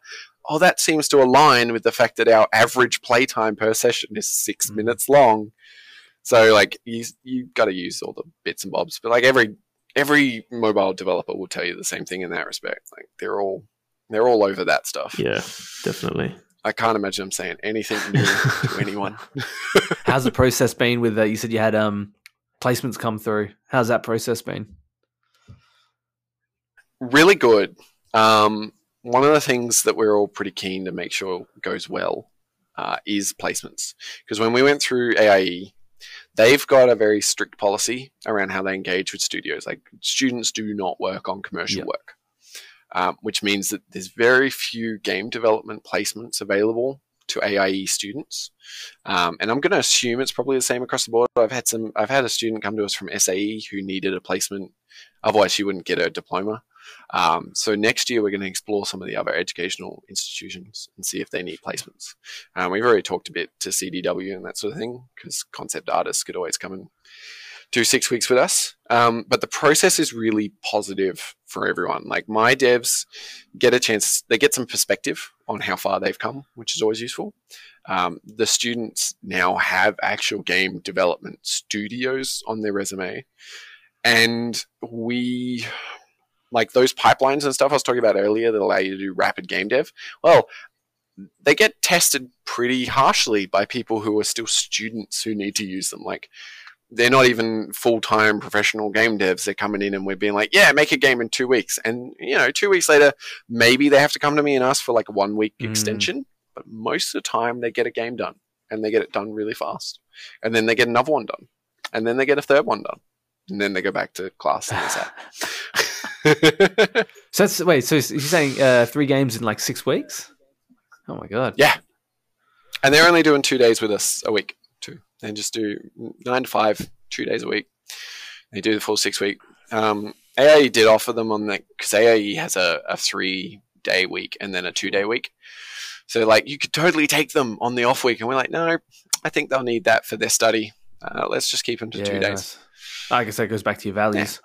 Oh, that seems to align with the fact that our average playtime per session is 6 Mhm. minutes long. So like you you got to use all the bits and bobs, but like every every mobile developer will tell you the same thing in that respect. Like they're all they're all over that stuff. Yeah, definitely. I can't imagine them saying anything new to anyone. How's the process been with that? You said you had um placements come through. How's that process been? really good. Um, one of the things that we're all pretty keen to make sure goes well uh, is placements. Because when we went through AIE, they've got a very strict policy around how they engage with studios. Like students do not work on commercial Yep. work, um, which means that there's very few game development placements available to AIE students. Um, and I'm going to assume it's probably the same across the board. I've had some. I've had a student come to us from SAE who needed a placement. Otherwise, she wouldn't get her diploma. Um, so next year we're going to explore some of the other educational institutions and see if they need placements. Um, we've already talked a bit to CDW and that sort of thing because concept artists could always come and do six weeks with us. Um, but the process is really positive for everyone. Like my devs get a chance, they get some perspective on how far they've come, which is always useful. Um, the students now have actual game development studios on their resume. And we like those pipelines and stuff I was talking about earlier that allow you to do rapid game dev. Well, they get tested pretty harshly by people who are still students who need to use them. Like they're not even full time professional game devs. They're coming in and we're being like, yeah, make a game in two weeks. And you know, two weeks later, maybe they have to come to me and ask for like a one week Mm. extension. But most of the time, they get a game done and they get it done really fast. And then they get another one done. And then they get a third one done. And then they go back to class and that. So that's wait. So you're saying uh, three games in like six weeks? Oh my god! Yeah. and they're only doing two days with us a week, too. They just do nine to five, two days a week. They do the full six week. Um, AIE did offer them on the, because AIE has a, a three day week and then a two day week. So, like, you could totally take them on the off week. And we're like, no, I think they'll need that for their study. Uh, let's just keep them to two days. nice. I guess that goes back to your values.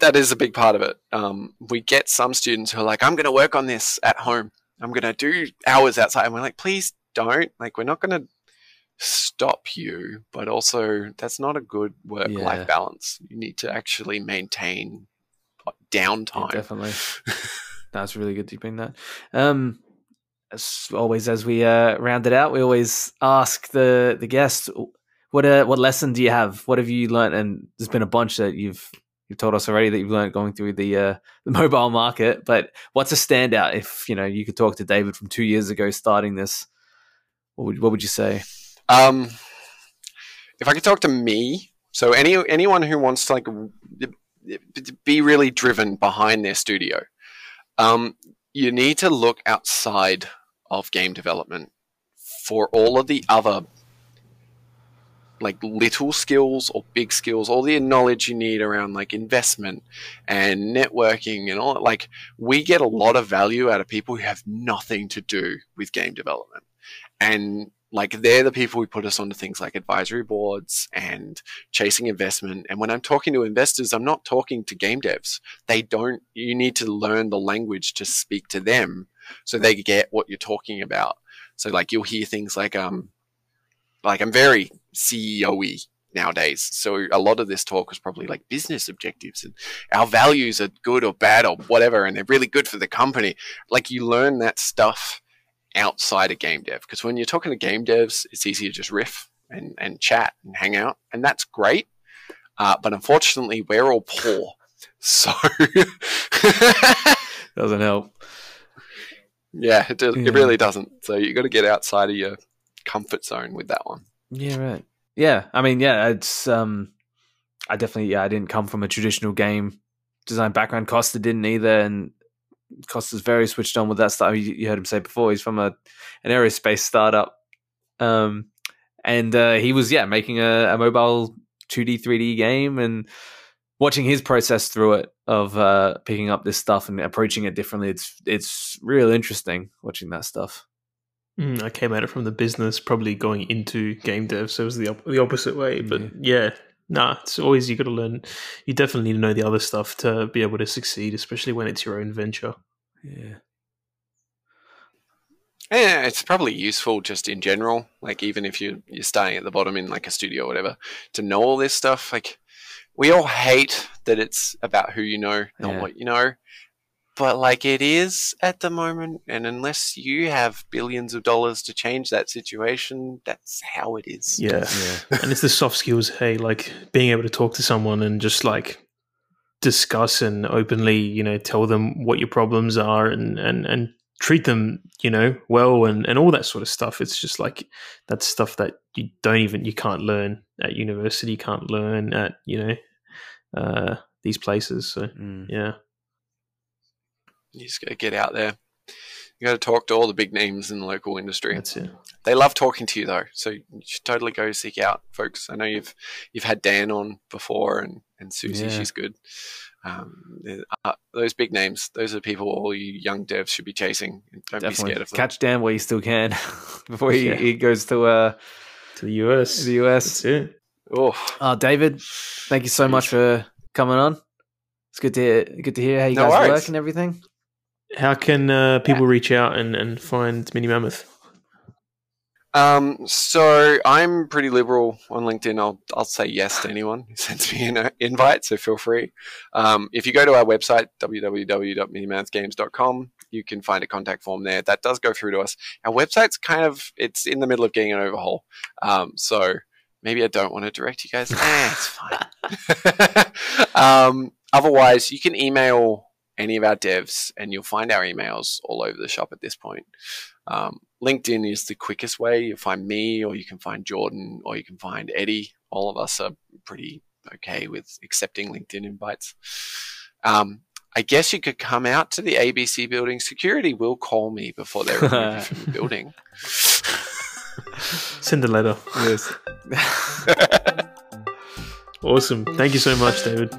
That is a big part of it. Um, we get some students who are like, I'm going to work on this at home. I'm going to do hours outside. And we're like, please don't. Like, we're not going to stop you, but also that's not a good work life Yeah. balance. You need to actually maintain uh, Yeah, downtime. definitely. That's really good to bring that. Um, as always, as we uh, round it out, we always ask the the guest what uh, what lesson do you have? What have you learned? And there's been a bunch that you've you've told us already that you've learned going through the uh, the mobile market. But what's a standout? If you know you could talk to David from two years ago starting this, what would what would you say? Um, if I could talk to me, so any anyone who wants to like be really driven behind their studio, um, you need to look outside of game development for all of the other like little skills or big skills, all the knowledge you need around like investment and networking and all. Like we get a lot of value out of people who have nothing to do with game development, and like they're the people who put us onto things like advisory boards and chasing investment. And when I'm talking to investors, I'm not talking to game devs. They don't. You need to learn the language to speak to them so they get what you're talking about. So like you'll hear things like um like I'm very CEO-y nowadays. So a lot of this talk was probably like business objectives and our values are good or bad or whatever, and they're really good for the company. Like you learn that stuff outside of game dev because when you're talking to game devs, it's easy to just riff and, and chat and hang out, and that's great. Uh, but unfortunately, we're all poor, so Doesn't help. yeah, it, does, Yeah. it really doesn't. So you got to get outside of your comfort zone with that one. Yeah, right. Yeah, I mean, yeah, it's um, I definitely, yeah, I didn't come from a traditional game design background. Costa didn't either, and Costa's very switched on with that stuff. You, heard him say before he's from a an aerospace startup, um, and uh, he was yeah making a, a mobile two D three D game and watching his process through it of uh, picking up this stuff and approaching it differently. It's it's real interesting watching that stuff. Mm, I came at it from the business, probably going into game dev, so it was the op- the opposite way. But yeah, nah, it's always you got to learn. You definitely need to know the other stuff to be able to succeed, especially when it's your own venture. Yeah. Yeah, it's probably useful just in general. Like even if you you're starting at the bottom in like a studio or whatever, to know all this stuff. Like we all hate that it's about who you know, not Yeah. what you know. But like it is at the moment, and unless you have billions of dollars to change that situation, that's how it is. Yeah, Yeah. and it's the soft skills. Hey, like being able to talk to someone and just like discuss and openly, you know, tell them what your problems are and and and treat them, you know, well and and all that sort of stuff. It's just like that's stuff that you don't even you can't learn at university, you can't learn at you know uh, these places. So Mm. yeah, You just got to get out there. You got to talk to all the big names in the local industry. that's it. They love talking to you though, so you should totally go seek out folks. I know you've you've had Dan on before, and and Susie, Yeah. she's good. Um, uh, those big names, those are people all you young devs should be chasing. Don't be scared of them. catch Dan while you still can before he, Yeah. he goes to uh, To the US, the US. that's it. Oh, Uh, David, thank you so much for coming on. It's good to hear, good to hear how you No guys worries. work and everything. How can uh, people reach out and, and find Mini Mammoth? Um, so I'm pretty liberal on LinkedIn. I'll I'll say yes to anyone who sends me an uh, invite. So feel free. Um, if you go to our website www.minimammothgames.com, you can find a contact form there. That does go through to us. Our website's kind of it's in the middle of getting an overhaul. Um, so maybe I don't want to direct you guys. eh, it's fine. um, otherwise, you can email any of our devs, and you'll find our emails all over the shop at this point. Um, LinkedIn is the quickest way. You'll find me, or you can find Jordan, or you can find Eddie. All of us are pretty okay with accepting LinkedIn invites. Um, I guess you could come out to the ABC building. Security will call me before they remove you from the building. Send a letter. Yes. Awesome. Thank you so much, David.